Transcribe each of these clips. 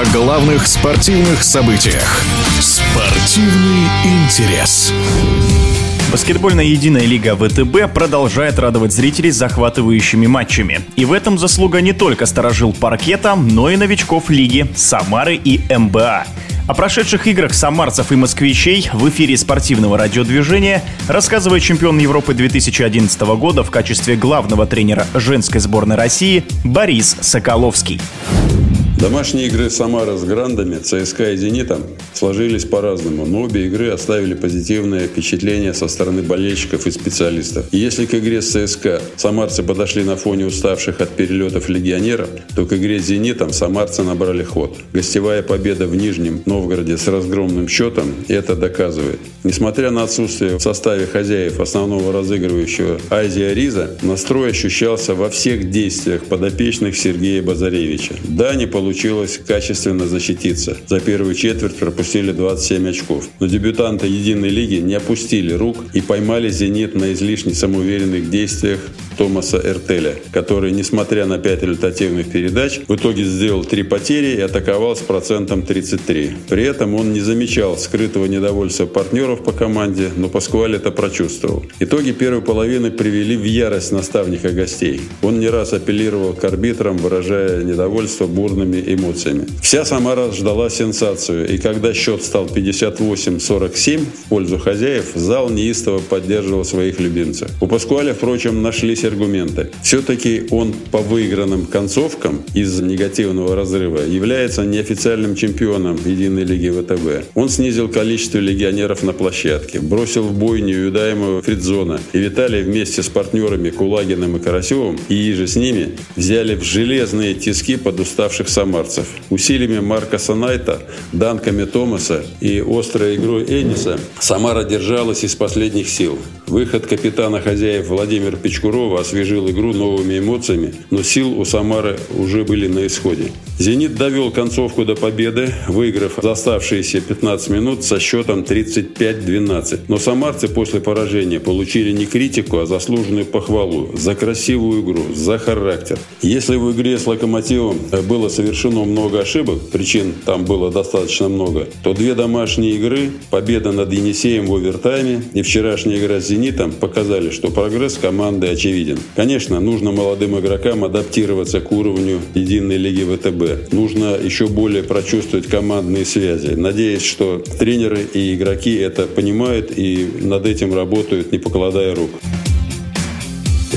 о главных спортивных событиях. Спортивный интерес. Баскетбольная единая лига ВТБ продолжает радовать зрителей захватывающими матчами. И в этом заслуга не только сторожил паркета, но и новичков лиги Самары и МБА. О прошедших играх самарцев и москвичей в эфире спортивного радиодвижения рассказывает чемпион Европы 2011 года в качестве главного тренера женской сборной России Борис Соколовский. Домашние игры Самара с Грандами, ЦСКА и Зенитом сложились по-разному, но обе игры оставили позитивное впечатление со стороны болельщиков и специалистов. И если к игре с ЦСКА самарцы подошли на фоне уставших от перелетов легионеров, то к игре с Зенитом самарцы набрали ход. Гостевая победа в Нижнем Новгороде с разгромным счетом это доказывает. Несмотря на отсутствие в составе хозяев основного разыгрывающего Азия Риза, настрой ощущался во всех действиях подопечных Сергея Базаревича. Да, не получилось получилось качественно защититься. За первую четверть пропустили 27 очков. Но дебютанты Единой лиги не опустили рук и поймали «Зенит» на излишне самоуверенных действиях Томаса Эртеля, который, несмотря на 5 результативных передач, в итоге сделал 3 потери и атаковал с процентом 33. При этом он не замечал скрытого недовольства партнеров по команде, но Паскуаль это прочувствовал. Итоги первой половины привели в ярость наставника гостей. Он не раз апеллировал к арбитрам, выражая недовольство бурными эмоциями. Вся Самара ждала сенсацию, и когда счет стал 58-47 в пользу хозяев, зал неистово поддерживал своих любимцев. У Паскуаля, впрочем, нашлись аргументы. Все-таки он по выигранным концовкам из негативного разрыва является неофициальным чемпионом Единой лиги ВТБ. Он снизил количество легионеров на площадке, бросил в бой неуядаемого Фридзона, и Виталий вместе с партнерами Кулагиным и Карасевым и же с ними взяли в железные тиски подуставших самарцев. Усилиями Марка Санайта, данками Томаса и острой игрой Эниса Самара держалась из последних сил. Выход капитана хозяев Владимира Печкурова освежил игру новыми эмоциями, но сил у Самары уже были на исходе. «Зенит» довел концовку до победы, выиграв за оставшиеся 15 минут со счетом 35-12. Но самарцы после поражения получили не критику, а заслуженную похвалу за красивую игру, за характер. Если в игре с «Локомотивом» было совершено много ошибок, причин там было достаточно много, то две домашние игры, победа над Енисеем в овертайме и вчерашняя игра с «Зенитом» показали, что прогресс команды очевиден. Конечно, нужно молодым игрокам адаптироваться к уровню единой лиги ВТБ. Нужно еще более прочувствовать командные связи. Надеюсь, что тренеры и игроки это понимают и над этим работают, не покладая рук.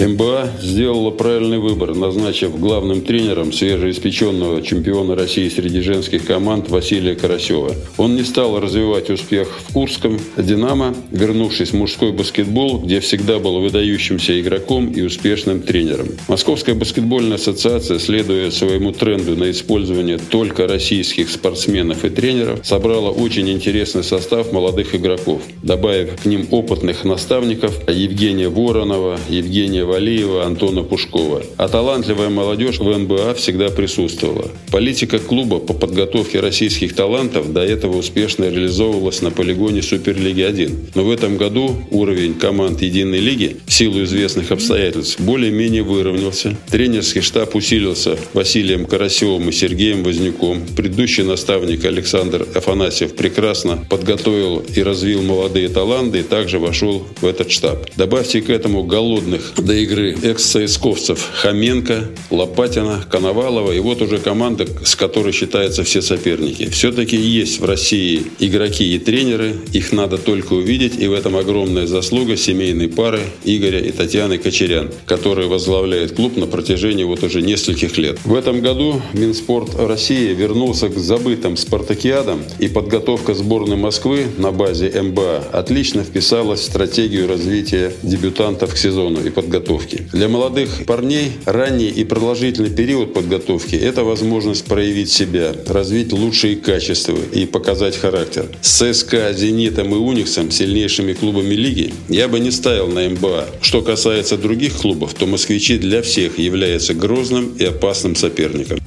МБА сделала правильный выбор, назначив главным тренером свежеиспеченного чемпиона России среди женских команд Василия Карасева. Он не стал развивать успех в Курском «Динамо», вернувшись в мужской баскетбол, где всегда был выдающимся игроком и успешным тренером. Московская баскетбольная ассоциация, следуя своему тренду на использование только российских спортсменов и тренеров, собрала очень интересный состав молодых игроков, добавив к ним опытных наставников Евгения Воронова, Евгения Валиева, Антона Пушкова. А талантливая молодежь в НБА всегда присутствовала. Политика клуба по подготовке российских талантов до этого успешно реализовывалась на полигоне Суперлиги-1. Но в этом году уровень команд Единой лиги в силу известных обстоятельств более-менее выровнялся. Тренерский штаб усилился Василием Карасевым и Сергеем Вознюком. Предыдущий наставник Александр Афанасьев прекрасно подготовил и развил молодые таланты и также вошел в этот штаб. Добавьте к этому голодных до игры экс-соисковцев Хоменко, Лопатина, Коновалова и вот уже команда, с которой считаются все соперники. Все-таки есть в России игроки и тренеры, их надо только увидеть, и в этом огромная заслуга семейной пары Игоря и Татьяны Кочерян, которые возглавляют клуб на протяжении вот уже нескольких лет. В этом году Минспорт России вернулся к забытым спартакиадам, и подготовка сборной Москвы на базе МБА отлично вписалась в стратегию развития дебютантов к сезону и подготовки подготовки. Для молодых парней ранний и продолжительный период подготовки – это возможность проявить себя, развить лучшие качества и показать характер. С ЦСКА, «Зенитом» и «Униксом», сильнейшими клубами лиги, я бы не ставил на МБА. Что касается других клубов, то «Москвичи» для всех являются грозным и опасным соперником.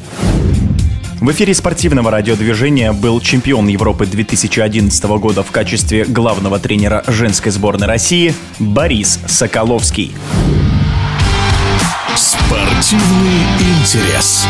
В эфире спортивного радиодвижения был чемпион Европы 2011 года в качестве главного тренера женской сборной России Борис Соколовский. Спортивный интерес.